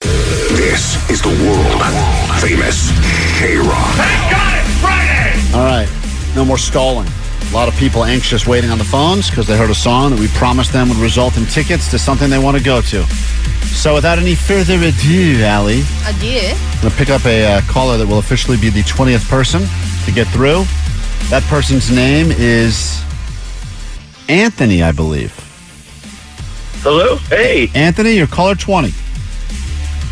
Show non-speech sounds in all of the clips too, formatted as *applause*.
This is the world famous K Rock. Thank God it's Friday! All right, no more stalling. A lot of people anxious waiting on the phones because they heard a song that we promised them would result in tickets to something they want to go to. So without any further ado, Allie, Adieu. I'm going to pick up a uh, caller that will officially be the 20th person to get through. That person's name is Anthony, I believe. Hello? Hey. Anthony, you're caller 20.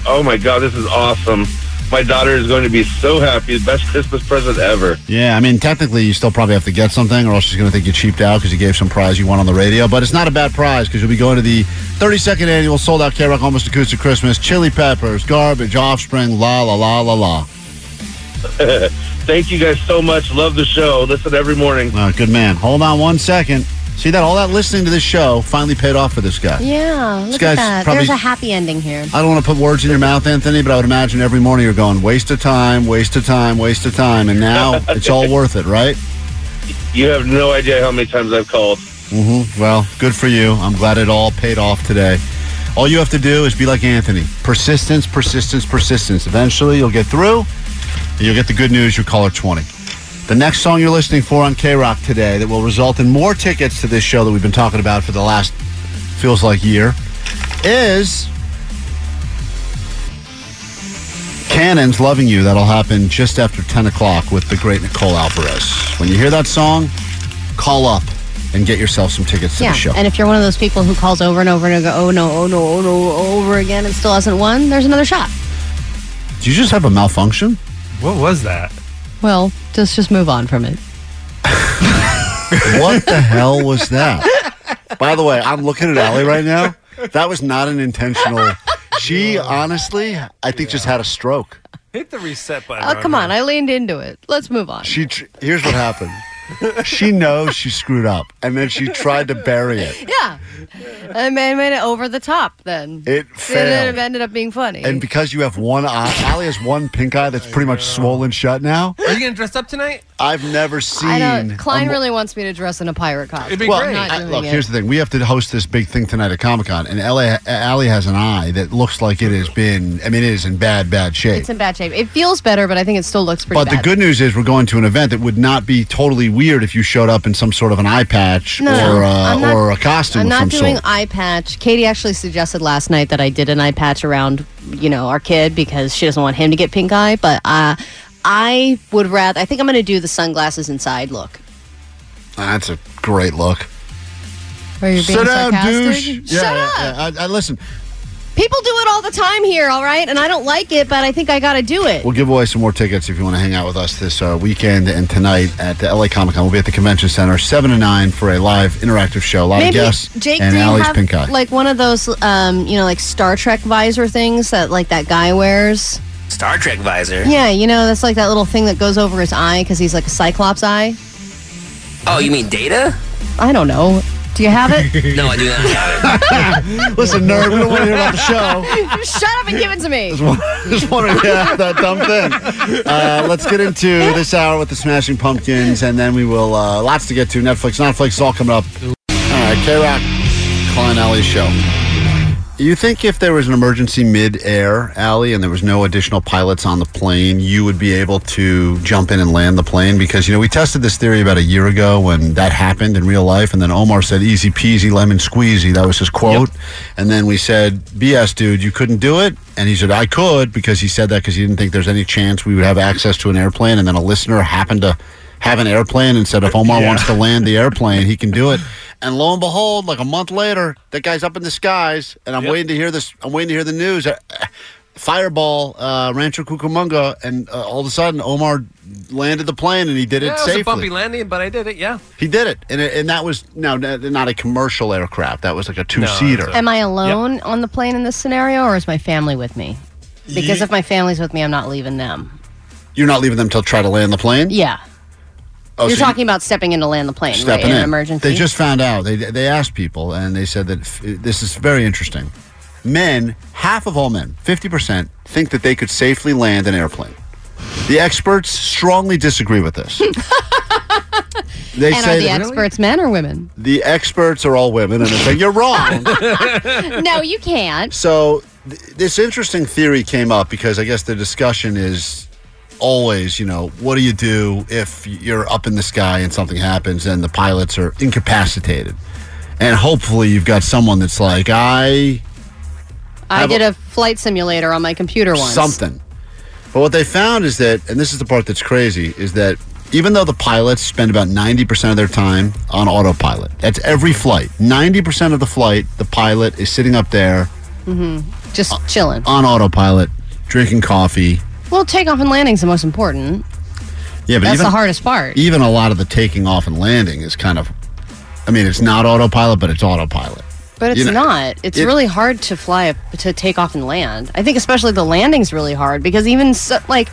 Oh my God, this is awesome. My daughter is going to be so happy. Best Christmas present ever. Yeah, I mean, technically, you still probably have to get something, or else she's going to think you cheaped out because you gave some prize you won on the radio. But it's not a bad prize because you'll be going to the 32nd annual sold out K Rock Almost Acoustic Christmas. Chili Peppers, Garbage, Offspring, la la la la la. *laughs* Thank you guys so much. Love the show. Listen every morning. Uh, good man. Hold on one second. See that? All that listening to this show finally paid off for this guy. Yeah, look guy's at that. probably- There's a happy ending here. I don't want to put words in your mouth, Anthony, but I would imagine every morning you're going, waste of time, waste of time, waste of time. And now *laughs* it's all worth it, right? You have no idea how many times I've called. Mm-hmm. Well, good for you. I'm glad it all paid off today. All you have to do is be like Anthony. Persistence, persistence, persistence. Eventually, you'll get through. And you'll get the good news. You call her 20. The next song you're listening for on K Rock today that will result in more tickets to this show that we've been talking about for the last feels like year is Cannon's Loving You. That'll happen just after 10 o'clock with the great Nicole Alvarez. When you hear that song, call up and get yourself some tickets to Yeah, the show. and if you're one of those people who calls over and over and go, oh no, oh no, oh no, over again, and still hasn't won, there's another shot. Did you just have a malfunction? What was that? Well, just just move on from it. What the hell was that? By the way, I'm looking at Allie right now. That was not an intentional. She honestly, I think, just had a stroke. Hit the reset button. Oh, come on, I leaned into it. Let's move on. She tr- here's what happened. *laughs* She knows she screwed up, and then she tried to bury it. Yeah, I made, made it over the top. Then It failed. it ended up being funny. And because you have one eye, Allie has one pink eye that's pretty much swollen shut now. Are you gonna dress up tonight? I've never seen. I don't. Klein a mo- really wants me to dress in a pirate costume. It'd be Well, great. I'm not I- doing look, it. here's the thing. We have to host this big thing tonight at Comic Con, and LA, Allie has an eye that looks like it has been, I mean, it is in bad, bad shape. It's in bad shape. It feels better, but I think it still looks pretty good. But the good news is we're going to an event that would not be totally weird if you showed up in some sort of an eye patch No, or, uh, not- or a costume I'm of not some doing sort. eye patch. Katie actually suggested last night that I did an eye patch around, you know, our kid because she doesn't want him to get pink eye. But uh, I would rather. I think I'm going to do the sunglasses inside look. That's a great look. Are you being Sit down, sarcastic? douche. Yeah, Shut yeah, up. yeah. I, I listen. People do it all the time here, all right? And I don't like it, but I think I got to do it. We'll give away some more tickets if you want to hang out with us this uh, weekend and tonight at the LA Comic Con. We'll be at the convention center seven to nine for a live interactive show. A lot Maybe of guests Jake, and do you Allie's have pink eye. like one of those, um, you know, like Star Trek visor things that like that guy wears? Star Trek visor. Yeah, you know, that's like that little thing that goes over his eye because he's like a Cyclops eye. Oh, you mean Data? I don't know. Do you have it? *laughs* No, I do not have it. *laughs* Listen, nerd, we don't want to hear about the show. *laughs* Shut up and give it to me. Just wanted to ask that dumb thing. Uh, let's get into this hour with the Smashing Pumpkins, and then we will uh, lots to get to. Netflix, Netflix is all coming up. All right, K Rock, Klein Alley Show. You think if there was an emergency mid-air, Allie, and there was no additional pilots on the plane, you would be able to jump in and land the plane? Because you know we tested this theory about a year ago when that happened in real life, and then Omar said "easy peasy lemon squeezy." That was his quote, and then we said "BS, dude, you couldn't do it," and he said "I could" because he said that because he didn't think there's any chance we would have access to an airplane, and then a listener happened to have an airplane and said if Omar Yeah. wants to land the *laughs* airplane, he can do it. And lo and behold, like a month later, that guy's up in the skies, and I'm Yep. waiting to hear this. I'm waiting to hear the news. Uh, Fireball, uh, Rancho Cucamonga, and uh, all of a sudden, Omar landed the plane, and he did it Yeah, it was safely. a bumpy landing, but I did it. Yeah. He did it, and it, and that was no, not a commercial aircraft. That was like a two-seater. it's Am I alone on the plane in this scenario, or is my family with me? Because Ye- if my family's with me, I'm not leaving them. You're not leaving them till try to land the plane. Yeah. Oh, You're so you- talking about stepping in to land the plane, right? In in. an emergency. They just found out. They they asked people, and they said that f- this is very interesting. Men, half of all men, fifty percent, think that they could safely land an airplane. The experts strongly disagree with this. *laughs* they and are say the that experts men or women? the experts are all women, and they say you're wrong. *laughs* no, you can't. So th- this interesting theory came up because I guess the discussion is always, you know, what do you do if you're up in the sky and something happens and the pilots are incapacitated? And hopefully you've got someone that's like, I I did a- a flight simulator on my computer once. something. But what they found is that, and this is the part that's crazy, is that even though the pilots spend about 90% of their time on autopilot, that's every flight. 90% of the flight, the pilot is sitting up there Mm-hmm. Just chilling. on autopilot, drinking coffee. Well, takeoff and landing's the most important. Yeah, but That's even, the hardest part. even a lot of the taking off and landing is kind of, I mean, it's not autopilot, but it's autopilot. But it's you know, not. It's it- really hard to fly a, to take off and land. I think especially the landing's really hard because even so, like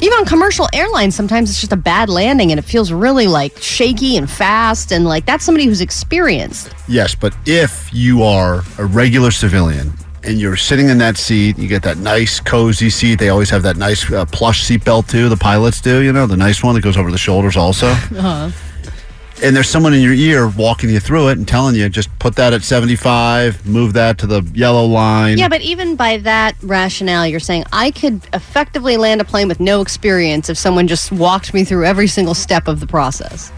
even on commercial airlines sometimes it's just a bad landing and it feels really like shaky and fast and like that's somebody who's experienced. Yes, but if you are a regular civilian and you're sitting in that seat, you get that nice cozy seat. They always have that nice uh, plush seatbelt too. The pilots do, you know, the nice one that goes over the shoulders also. *laughs* Uh-huh. And there's someone in your ear walking you through it and telling you just put that at 75, move that to the yellow line. Yeah, but even by that rationale, you're saying I could effectively land a plane with no experience if someone just walked me through every single step of the process.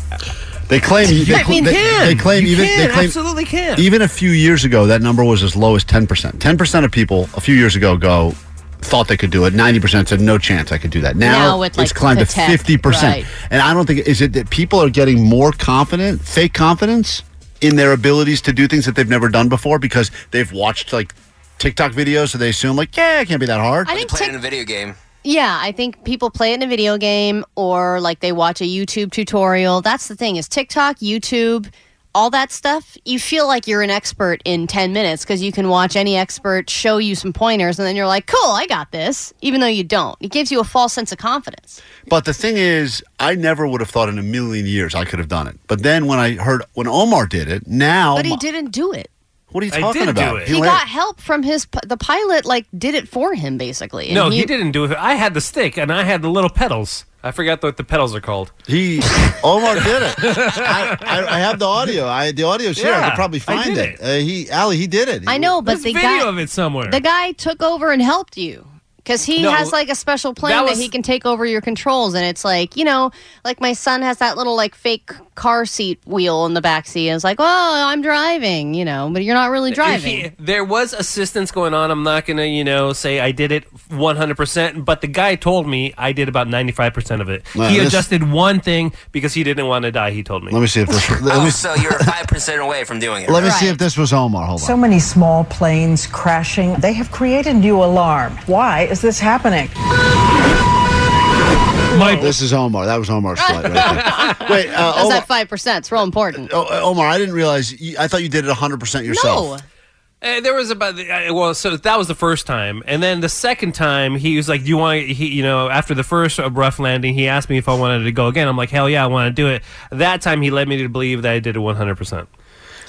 They claim they, I mean, they, can. they claim You even can, they claim absolutely can. even a few years ago that number was as low as 10%. 10% of people a few years ago go thought they could do it. 90% said no chance I could do that. Now, Now it's like, climbed to 50%. right. And I don't think is it that people are getting more confident, fake confidence in their abilities to do things that they've never done before because they've watched like TikTok videos so they assume like, yeah, it can't be that hard. I think Play it a video game. Yeah, I think people play it in a video game or like they watch a YouTube tutorial. That's the thing is TikTok, YouTube, all that stuff. You feel like you're an expert in 10 minutes because you can watch any expert show you some pointers and then you're like, "Cool, I got this." Even though you don't. It gives you a false sense of confidence. But the thing is, I never would have thought in a million years I could have done it. But then when I heard when Omar did it, now But he didn't do it. What are you I talking did do about? it. He la- got help from his p- the pilot like did it for him basically. And no, he, didn't do it. I had the stick and I had the little pedals. I forgot what the pedals are called. He Omar did it. *laughs* I, I, I have the audio. I the audio's here. I Yeah, could probably I find did it. Uh, he Ali, he did it. I know, but There's the video guy of it somewhere. the guy took over and helped you because he No, has like a special plane that that, he can take over your controls and it's like you know like my son has that little like fake car seat wheel in the back seat and it's like oh i'm driving you know but you're not really driving He- there was assistance going on. I'm not going to, you know, say I did it 100%, but the guy told me I did about 95% of it. Well, he this- adjusted one thing because he didn't want to die, he told me. Let me see if this. *laughs* Let Oh, me, so you're five percent away from doing it. let me see if this was Omar. Hold on. So many small planes crashing. They have created new alarm. Why is this happening? Mike. this is Omar. That was Omar's flight right there. *laughs* Wait, uh, that's Omar, that five percent it's real important oh, uh, Omar, I didn't realize. You, I thought you did it 100 percent yourself. no Uh, there was about uh, well, so that was the first time, and then the second time he was like, "Do you want?" He, you know, after the first rough landing, he asked me if I wanted to go again. I'm like, "Hell yeah, I want to do it." That time, he led me to believe that I did it 100. percent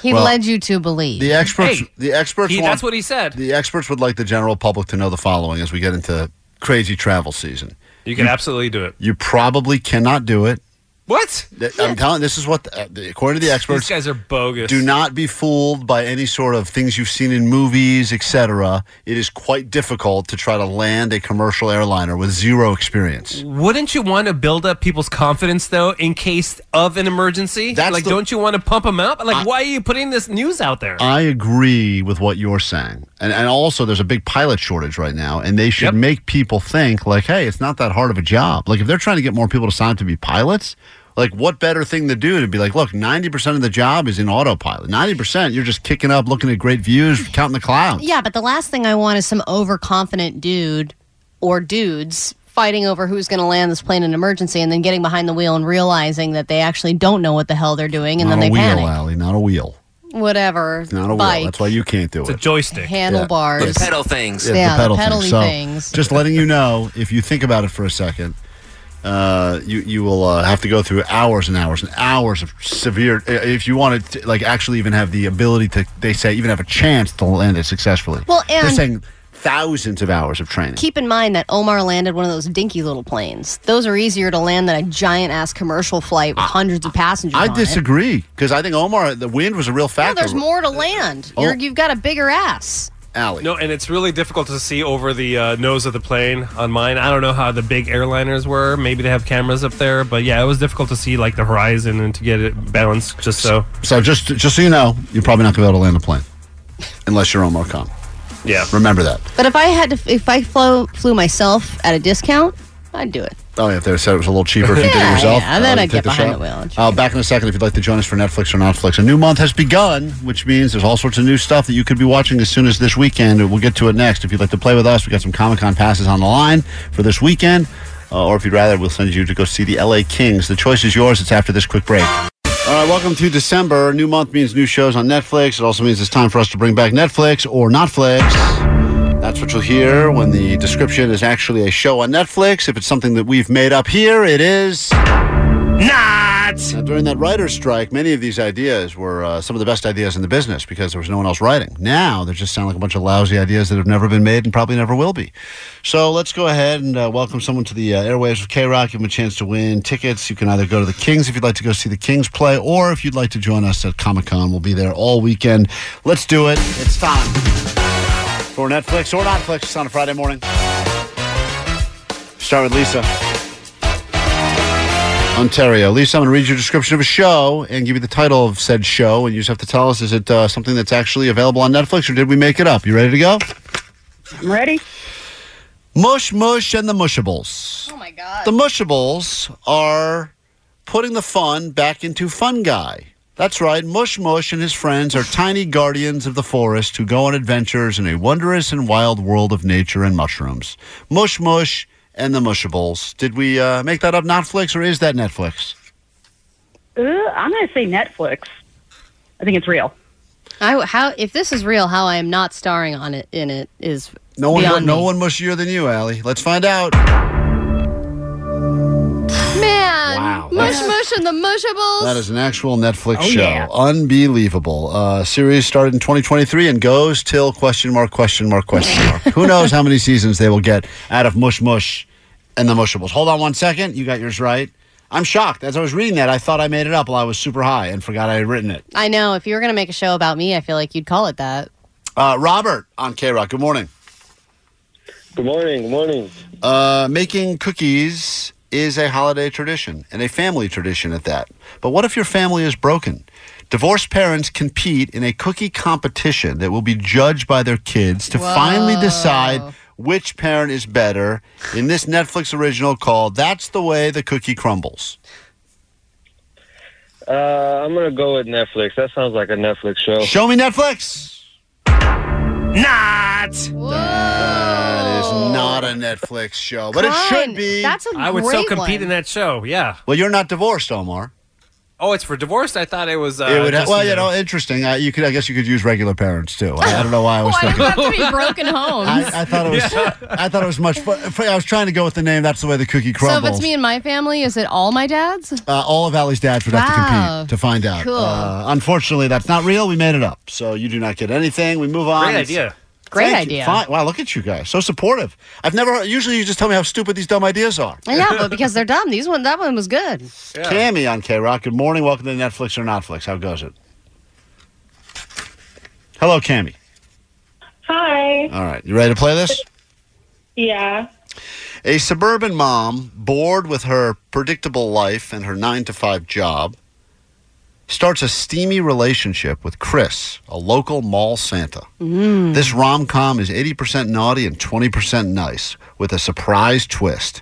he Well, led you to believe The experts. Hey, the experts. he- want, that's what he said. The experts would like the general public to know the following as we get into crazy travel season. You can absolutely do it. You probably cannot do it. What? I'm telling. This is what, uh, the- according to the experts, These guys are bogus. do not be fooled by any sort of things you've seen in movies, etc. It is quite difficult to try to land a commercial airliner with zero experience. Wouldn't you want to build up people's confidence though, in case of an emergency? That's like, the- don't you want to pump them up? Like, why are you putting this news out there? I agree with what you're saying. And, and also, there's a big pilot shortage right now, and they should Yep. make people think, like, hey, it's not that hard of a job. Like, if they're trying to get more people to sign up to be pilots, like, what better thing to do to be like, look, 90% of the job is in autopilot. 90%, you're just kicking up, looking at great views, *laughs* counting the clouds. Yeah, but the last thing I want is some overconfident dude or dudes fighting over who's going to land this plane in an emergency and then getting behind the wheel and realizing that they actually don't know what the hell they're doing and not then a they wheel, panic. Allie, not a wheel. Whatever. It's not a Bike, wheel. That's why you can't do it. It's a joystick. handlebars. Yeah. Pedal things. Yeah, Yeah, the pedal the thing. pedally So, things. just letting you know, if you think about it for a second, uh, you you will uh, have to go through hours and hours and hours of severe. uh, If you want to, like, actually even have the ability to, they say, even have a chance to land it successfully. Well, they're and- saying thousands of hours of training. Keep in mind that Omar landed one of those dinky little planes. Those are easier to land than a giant ass commercial flight with hundreds of passengers. I on disagree because I think Omar, the wind was a real No, factor. there's more to land. Oh. You're, you've got a bigger ass. Allie. No, and it's really difficult to see over the uh, nose of the plane on mine. I don't know how the big airliners were. Maybe they have cameras up there, but yeah, it was difficult to see like the horizon and to get it balanced. Just so, So just just so you know, you're probably not going to be able to land a plane unless you're Omar Khan. Yeah. Remember that. But if I had to, if I flew flew myself at a discount, I'd do it. Oh, yeah, if they said it was a little cheaper if you did it Yeah, yourself. yeah, and then uh, I'd take get behind shot. the wheel and Uh, back in a second if you'd like to join us for Netflix or Notflix. A new month has begun, which means there's all sorts of new stuff that you could be watching as soon as this weekend. We'll get to it next. If you'd like to play with us, we got some Comic Con passes on the line for this weekend. Uh, or if you'd rather, we'll send you to go see the LA Kings. The choice is yours. It's after this quick break. All right, welcome to December. New month means new shows on Netflix. It also means it's time for us to bring back Netflix or Notflix. That's what you'll hear when the description is actually a show on Netflix. If it's something that we've made up here, it is. Not. Now, during that writer's strike, many of these ideas were uh, some of the best ideas in the business because there was no one else writing. Now they just sound like a bunch of lousy ideas that have never been made and probably never will be. So let's go ahead and uh, welcome someone to the uh, airwaves of K Rock. Give them a chance to win tickets. You can either go to the Kings if you'd like to go see the Kings play, or if you'd like to join us at Comic Con, we'll be there all weekend. Let's do it. It's time for Netflix or Notflix. It's on a Friday morning. Start with Lisa. Ontario. Lisa, I'm going to read you a description of a show and give you the title of said show, and you just have to tell us is it uh, something that's actually available on Netflix or did we make it up? You ready to go? I'm ready. Mush Mush and the Mushables. Oh my god. The Mushables are putting the fun back into Fun Guy. That's right. Mush Mush and his friends are tiny guardians of the forest who go on adventures in a wondrous and wild world of nature and mushrooms. Mush Mush and the Mushables. Did we uh, make that up Netflix or is that Netflix? Uh, I'm going to say Netflix. I think it's real. I, how if this is real, how I am not starring on it in it is No one, beyond no me. one mushier than you, Allie. Let's find out. Wow, mush mush and the mushables. That is an actual Netflix Oh, show. yeah. Unbelievable. Uh, series started in 2023 and goes till question mark, question mark, question mark. *laughs* Who knows how many seasons they will get out of Mush Mush and the Mushables. Hold on one second. You got yours right. I'm shocked. As I was reading that, I thought I made it up while I was super high and forgot I had written it. I know. If you were going to make a show about me, I feel like you'd call it that. Uh, Robert on K Rock. Good morning. Good morning. Good morning. Uh, making cookies is a holiday tradition and a family tradition at that. But what if your family is broken? Divorced parents compete in a cookie competition that will be judged by their kids to finally decide which parent is better in this Netflix original called That's the Way the Cookie Crumbles. Uh, I'm gonna go with Netflix. That sounds like a Netflix show. Show me Netflix. Not. Netflix show, but it Fine. should be. That's a I would so great compete one. in that show. Yeah. well, you're not divorced, Omar. Oh, it's for divorced. I thought it was. Uh, it would ha- just, well, you know, interesting. Uh, you could, I guess, you could use regular parents too. I, I don't know why I was Why does thinking. it have to be broken homes? I, I thought it was. I thought it was much. fun. I was trying to go with the name. That's the way the cookie so crumbles. if it's me and my family, is it all my dads? uh, all of Allie's dads would have to Wow. compete to find out. Cool. Uh, unfortunately, that's not real. We made it up, so you do not get anything. We move on. Great It's idea. Great Thank you. idea. Fine. Wow, look at you guys. So supportive. I've never usually you just tell me how stupid these dumb ideas are. Yeah, but because they're dumb, these one that one was good. Cammy on K Rock. Good morning. Welcome to Netflix or Notflix. How goes it? Hello, Cammy. Hi. All right. You ready to play this? Yeah. A suburban mom, bored with her predictable life and her nine to five job, starts a steamy relationship with Chris, a local mall Santa. This rom com is 80% naughty and 20% nice, with a surprise twist.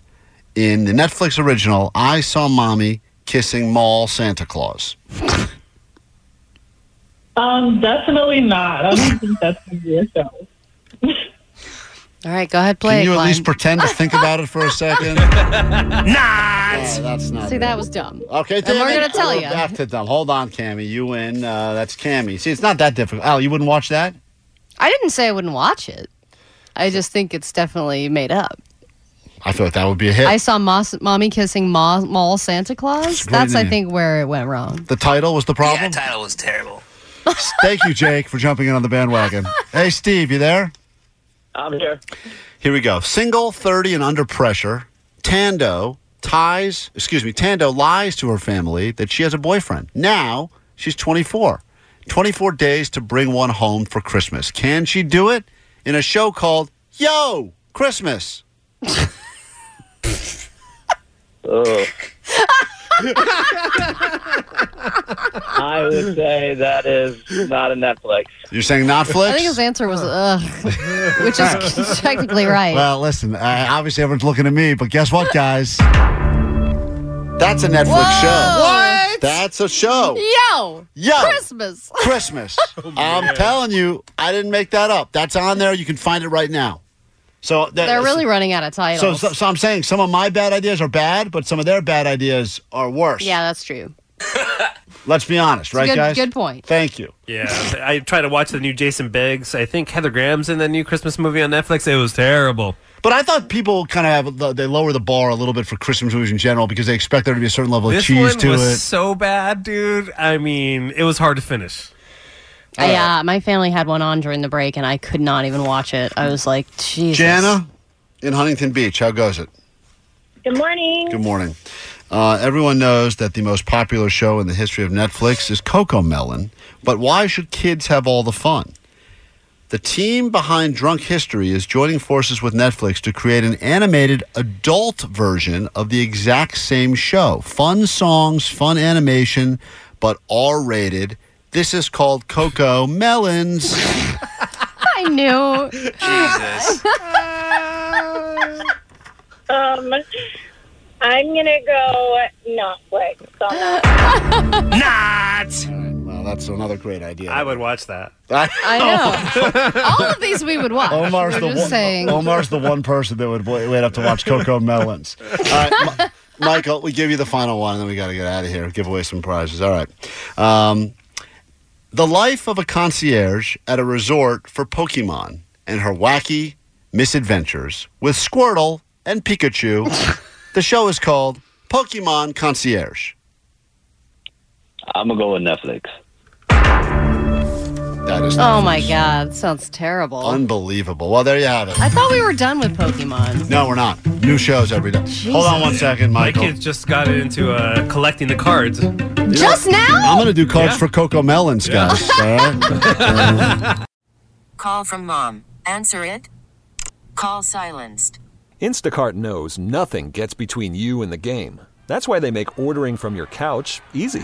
In the Netflix original, I Saw Mommy Kissing Mall Santa Claus. Um, definitely not. I don't think that's gonna be a show. *laughs* All right, go ahead, play Can it, you at least pretend to think about it for a second? *laughs* Not. Oh, that's not. See, that was dumb. Okay, And we're gonna tell We're you. Back to dumb. Hold on, Cammy. You win. Uh, that's Cammy. See, it's not that difficult. Al, you wouldn't watch that? I didn't say I wouldn't watch it. I just think it's definitely made up. I feel like that would be a hit. I saw Moss, mommy kissing Ma, mall Santa Claus. a That's, I think, where it went wrong. the title was the Yeah, the title was terrible. Thank you, Jake, for jumping in on the bandwagon. *laughs* hey, Steve, you there? I'm here. Here we go. Single, 30, and under pressure. Tando ties, excuse me, Tando lies to her family that she has a boyfriend. Now she's 24. 24 days to bring one home for Christmas. Can she do it? In a show called Yo Christmas. Ugh. *laughs* Oh. *laughs* I would say that is not a Netflix. You're saying not Netflix? I think his answer was ugh, which is *laughs* technically right. Well, listen, uh, obviously everyone's looking at me, but guess what, guys? That's a Netflix Whoa! show. What? That's a show. Yo, Yo. Christmas. Christmas. *laughs* I'm telling you, I didn't make that up. That's on there. You can find it right now. So that- They're really running out of So, titles. so, so I'm saying some of my bad ideas are bad, but some of their bad ideas are worse. yeah, that's true. *laughs* Let's be honest, right, good, guys? good point. Thank you. Yeah, I tried to watch the new Jason Biggs. I think Heather Graham's in the new Christmas movie on Netflix. It was terrible. But I thought people kind of have they lower the bar a little bit for Christmas movies in general because they expect there to be a certain level of This cheese one to was it. so bad, dude. I mean, it was hard to finish. Uh, yeah, my family had one on during the break, and I could not even watch it. I was like, Jesus. Jana in Huntington Beach, how goes it? Good morning. Good morning. Uh, everyone knows that the most popular show in the history of Netflix is Coco Melon, but why should kids have all the fun? The team behind Drunk History is joining forces with Netflix to create an animated adult version of the exact same show. Fun songs, fun animation, but R rated. This is called Coco Melons. I knew. Jesus. *laughs* Um, I'm gonna go Netflix on that. Not. well, that's another great idea. I would watch that. I know. All of these we would watch. Omar's We're the just one, saying. Omar's the one person that would wait, wait up to watch Coco Melons. All right, Mi- Michael, we give you the final one, and then we got to get out of here. Give away some prizes. All right. Um, the life of a concierge at a resort for Pokemon and her wacky misadventures with Squirtle and Pikachu. *laughs* the show is called Pokemon Concierge. I'm gonna go with Netflix. That is Oh my God, sounds terrible. unbelievable. Well, there you have it. I thought we were done with Pokemon. No, we're not. New shows every day. Hold on one second, My Michael. kids just got into uh, collecting the cards. Just now? I'm going to do cards Yeah. for Coco Melons, guys. all right? Call from mom. Answer it. Call silenced. Instacart knows nothing gets between you and the game. That's why they make ordering from your couch easy.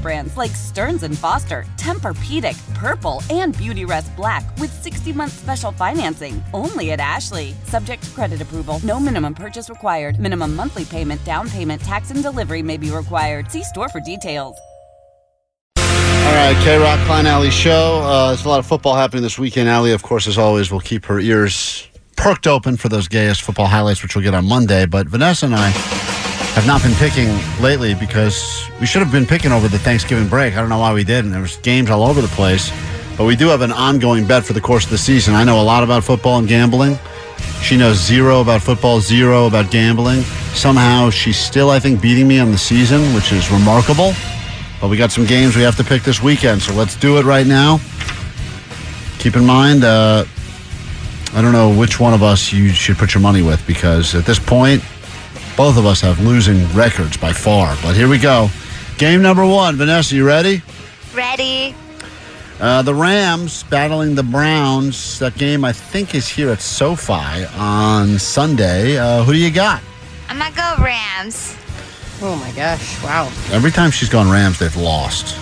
brands like Stearns and Foster, Tempur-Pedic, Purple, and Beautyrest Black with 60-month special financing only at Ashley. Subject to credit approval. No minimum purchase required. Minimum monthly payment, down payment, tax, and delivery may be required. See store for details. All right, K Rock Klein Alley Show. Uh, there's a lot of football happening this weekend. Allie, of course, as always, will keep her ears perked open for those gayest football highlights, which we'll get on Monday. But Vanessa and I have not been picking lately because we should have been picking over the Thanksgiving break. I don't know why we didn't. There was games all over the place. But we do have an ongoing bet for the course of the season. I know a lot about football and gambling. She knows zero about football, zero about gambling. Somehow she's still, I think, beating me on the season, which is remarkable. But we got some games we have to pick this weekend, so let's do it right now. Keep in mind, uh, I don't know which one of us you should put your money with because at this point, both of us have losing records by far. But here we go. Game number one. Vanessa, you ready? Ready. Uh, the Rams battling the Browns. That game, I think, is here at SoFi on Sunday. Uh, who do you got? I'm gonna go Rams. Oh my gosh! Wow. Every time she's gone Rams, they've lost.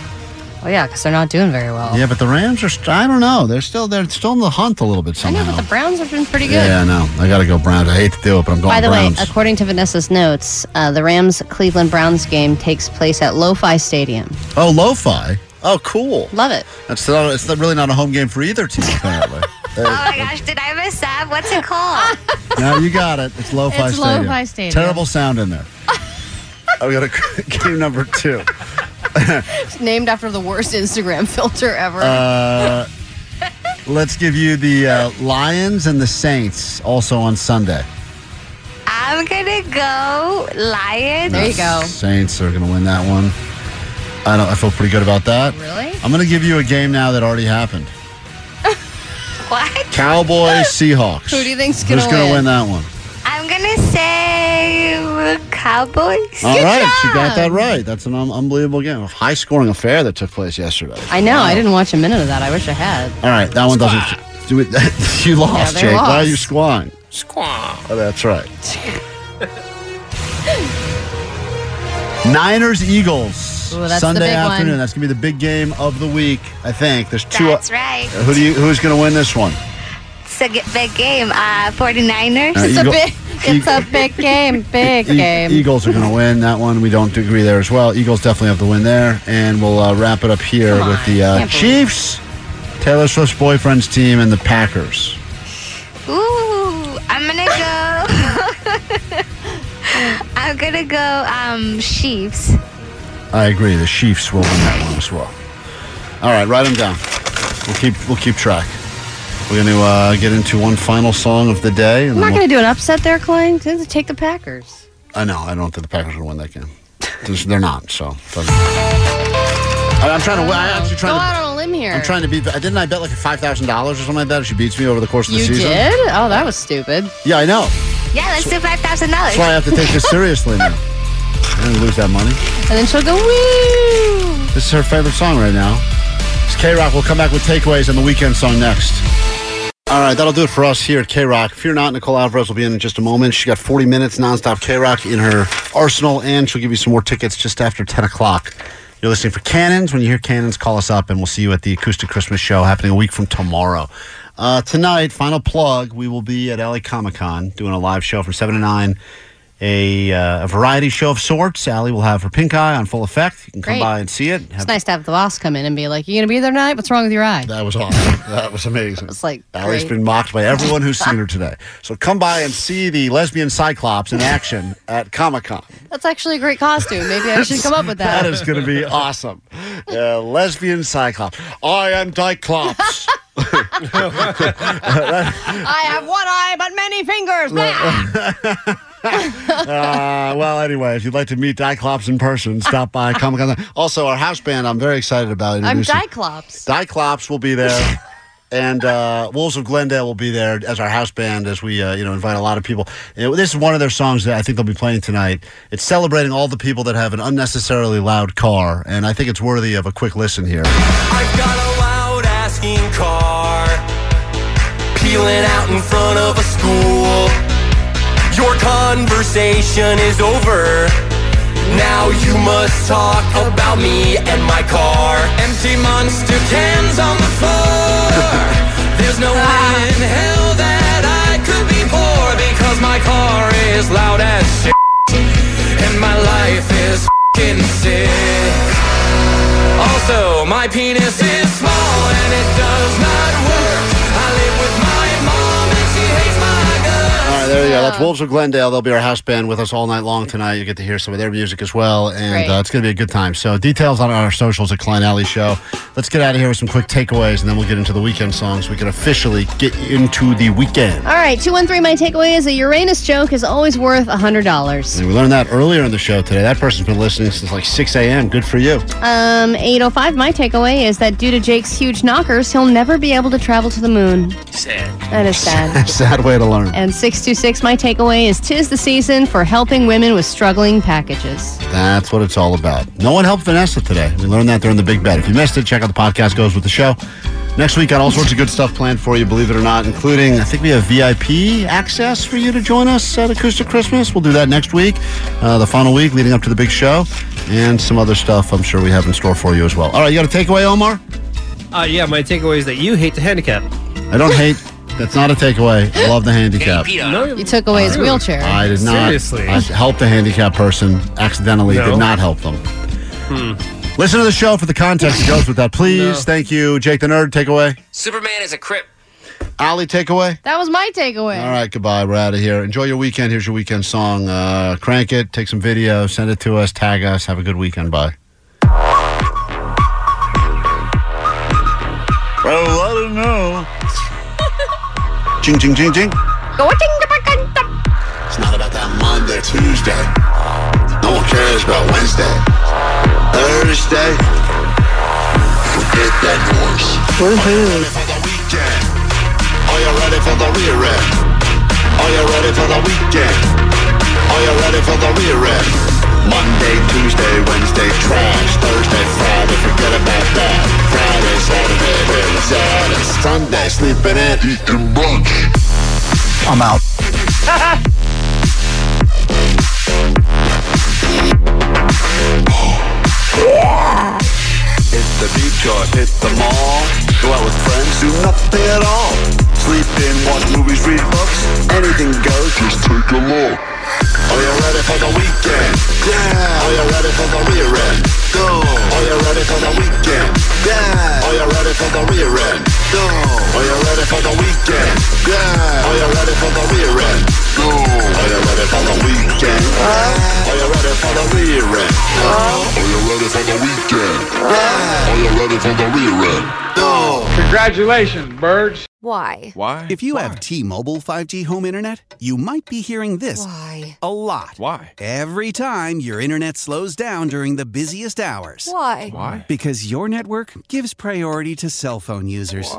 Oh yeah, because they're not doing very well. Yeah, but the Rams are. st- I don't know. They're still. They're still in the hunt a little bit I know, but the Browns have been pretty good. Yeah, I know. I got to go Browns. I hate to do it, but I'm going By the Browns. way, according to Vanessa's notes, uh, the Rams Cleveland Browns game takes place at LoFi Stadium. oh, lo-fi. Oh, cool. Love it. That's not. It's not really not a home game for either team. Apparently. *laughs* Oh my gosh, did I miss that? What's it called? *laughs* no, you got it. It's lo-fi Stadium. It's stadium. Lo-Fi Stadium. Terrible sound in there. *laughs* we got a game number two. It's *laughs* named after the worst Instagram filter ever. Uh, let's give you the uh, Lions and the Saints also on Sunday. I'm gonna go Lions. There you go. Saints are going to win that one. I don't. I feel pretty good about that. Really? I'm going to give you a game now that already happened. *laughs* What? Cowboys *laughs* Seahawks. Who do you think's Who's gonna gonna win? win that one? I'm gonna say Cowboys. All right, she got that right. That's an un- unbelievable game. A high scoring affair that took place yesterday. I know. I didn't watch a minute of that. I wish I had. All right, that one doesn't do it. *laughs* you lost, they Jake. Why are you squawing? Squaw. Oh, that's right. *laughs* Niners Eagles Ooh, the Sunday big one. afternoon. That's gonna be the big game of the week. I think there's two. That's right. Uh, Who do you? Who's gonna win this one? It's a big game. Uh, 49ers. Uh, It's a Eagle- big. It's a big game. Big E- game. Eagles are gonna win that one. We don't agree there as well. Eagles definitely have the win there, and we'll uh, wrap it up here Come with on, the uh, can't believe Chiefs, Taylor Swift's boyfriend's team, and the Packers. Ooh, I'm gonna go. *laughs* I'm gonna go um Chiefs. I agree. The Chiefs will win that one as well. All right, write them down. We'll keep we'll keep track. We're going to uh, get into one final song of the day. And I'm not then going to do an upset there, Klein. Just Take the Packers. we'll- I know. I don't think the Packers will win that game. They're not. So. doesn't- I, I'm trying to. I'm actually Go trying to. out on a limb here. I'm trying to beat. Didn't I bet like five thousand dollars or something like that? If she beats me over the course of the You season. You did? Oh, that was stupid. Yeah, I know. Yeah, let's do five thousand dollars. That's why I have to take this seriously now. *laughs* I'm gonna lose that money. And then she'll go, woo! This is her favorite song right now. It's K Rock. We'll come back with takeaways and the weekend song next. All right, that'll do it for us here at K Rock. Fear not, Nicole Alvarez will be in in just a moment. She's got 40 minutes nonstop K Rock in her arsenal, and she'll give you some more tickets just after 10 o'clock. You're listening for Cannons. When you hear Cannons, call us up, and we'll see you at the Acoustic Christmas Show happening a week from tomorrow. Uh, tonight, final plug, we will be at LA Comic Con doing a live show from 7 to 9. A, uh, a variety show of sorts. Allie will have her pink eye on full effect. You can come Great. by and see it. It's nice to have the boss come in and be like, you going to be there tonight? What's wrong with your eye? That was awesome. That was amazing. It's like, Allie's great. been mocked by everyone who's seen her today. So come by and see the lesbian Cyclops in action at Comic Con. That's actually a great costume. Maybe I should come up with that. That is going to be awesome. *laughs* Uh, lesbian Cyclops. I am Diclops. *laughs* I have one eye, but many fingers. Uh, well, anyway, if you'd like to meet Diclops in person, stop by Comic Con. Also, our house band, I'm very excited about I'm introducing. Diclops. Diclops will be there. And uh, Wolves of Glendale will be there as our house band as we, uh, you know, invite a lot of people. And this is one of their songs that I think they'll be playing tonight. It's celebrating all the people that have an unnecessarily loud car, and I think it's worthy of a quick listen here. Car peeling out in front of a school. Your conversation is over. Now you must talk about me and my car. Empty monster cans on the floor. There's no way in hell that I could be poor because my car is loud as shit. And my life is fing sick. Also, my penis is small and it does not work. I live with my mom and she hates my guts. All right, there you go. That's Wolves of Glendale. They'll be our house band with us all night long tonight. You get to hear some of their music as well, and Great. uh, it's going to be a good time. So, details on our socials at Klein Alley Show. Let's get out of here with some quick takeaways, and then we'll get into the weekend songs. We can officially get into the weekend. All right, 213, my takeaway is a Uranus joke is always worth $100. And we learned that earlier in the show today. That person's been listening since like 6 a.m. Good for you. Um, 805, my takeaway is that due to Jake's huge knockers, he'll never be able to travel to the moon. Sad. That is sad. *laughs* Sad way to learn. and 626, my takeaway is tis the season for helping women with struggling packages. That's what it's all about. No one helped Vanessa today. We learned that during the big bet. If you missed it, check out the podcast goes with the show. Next week, got all sorts of good stuff planned for you, believe it or not, including I think we have VIP access for you to join us at Acoustic Christmas. We'll do that next week, uh, the final week leading up to the big show, and some other stuff I'm sure we have in store for you as well. All right, you got a takeaway, Omar? Uh, yeah, my takeaway is that you hate the handicap. I don't hate. That's not a takeaway. I love the handicap. No, You took away his wheelchair. I did not. Seriously? I helped a handicapped person accidentally. No. Did not help them. Hmm. Listen to the show for the context that goes with that, please. No. Thank you, Jake the Nerd. Takeaway. Superman is a crip. Ali, takeaway. That was my takeaway. All right, goodbye. We're out of here. Enjoy your weekend. Here's your weekend song. Uh, crank it. Take some video. Send it to us. Tag us. Have a good weekend. Bye. Well, I don't know. *laughs* Ching, ching, ching, ching. Go ching, It's not about that Monday, Tuesday. No one cares about Wednesday. Thursday. Forget that noise. Woohoo. For the weekend. Are you ready for the rear end? Are you ready for the weekend? Are you ready for the rear end? Monday, Tuesday, Wednesday, trash. Thursday, Friday, forget about that. Friday, Saturday, where is that? And Sunday, sleeping in, eating brunch. I'm out. *laughs* the beach or hit the mall. Go out with friends, do nothing at all. Sleep in, watch movies, read books. Anything goes, just take a look. Are you ready for the weekend? Yeah. Are you ready for the rear end? Go. Are you ready for the weekend? Yeah. Are you ready for the rear end? Go. Are you ready for the weekend? Yeah. Are you ready for the rear end? Go. Are you ready for the weekend? Yeah. Are you ready for the rear end? Are you ready for the weekend? Yeah. Are you ready for the rear end? Go. Congratulations, birds. Why? Why? If you have T-Mobile 5G home internet, you might be hearing this Why? a lot. Why? Every time your internet slows down during the busiest hours. Why? Why? Because your network gives priority to cell phone users. Why?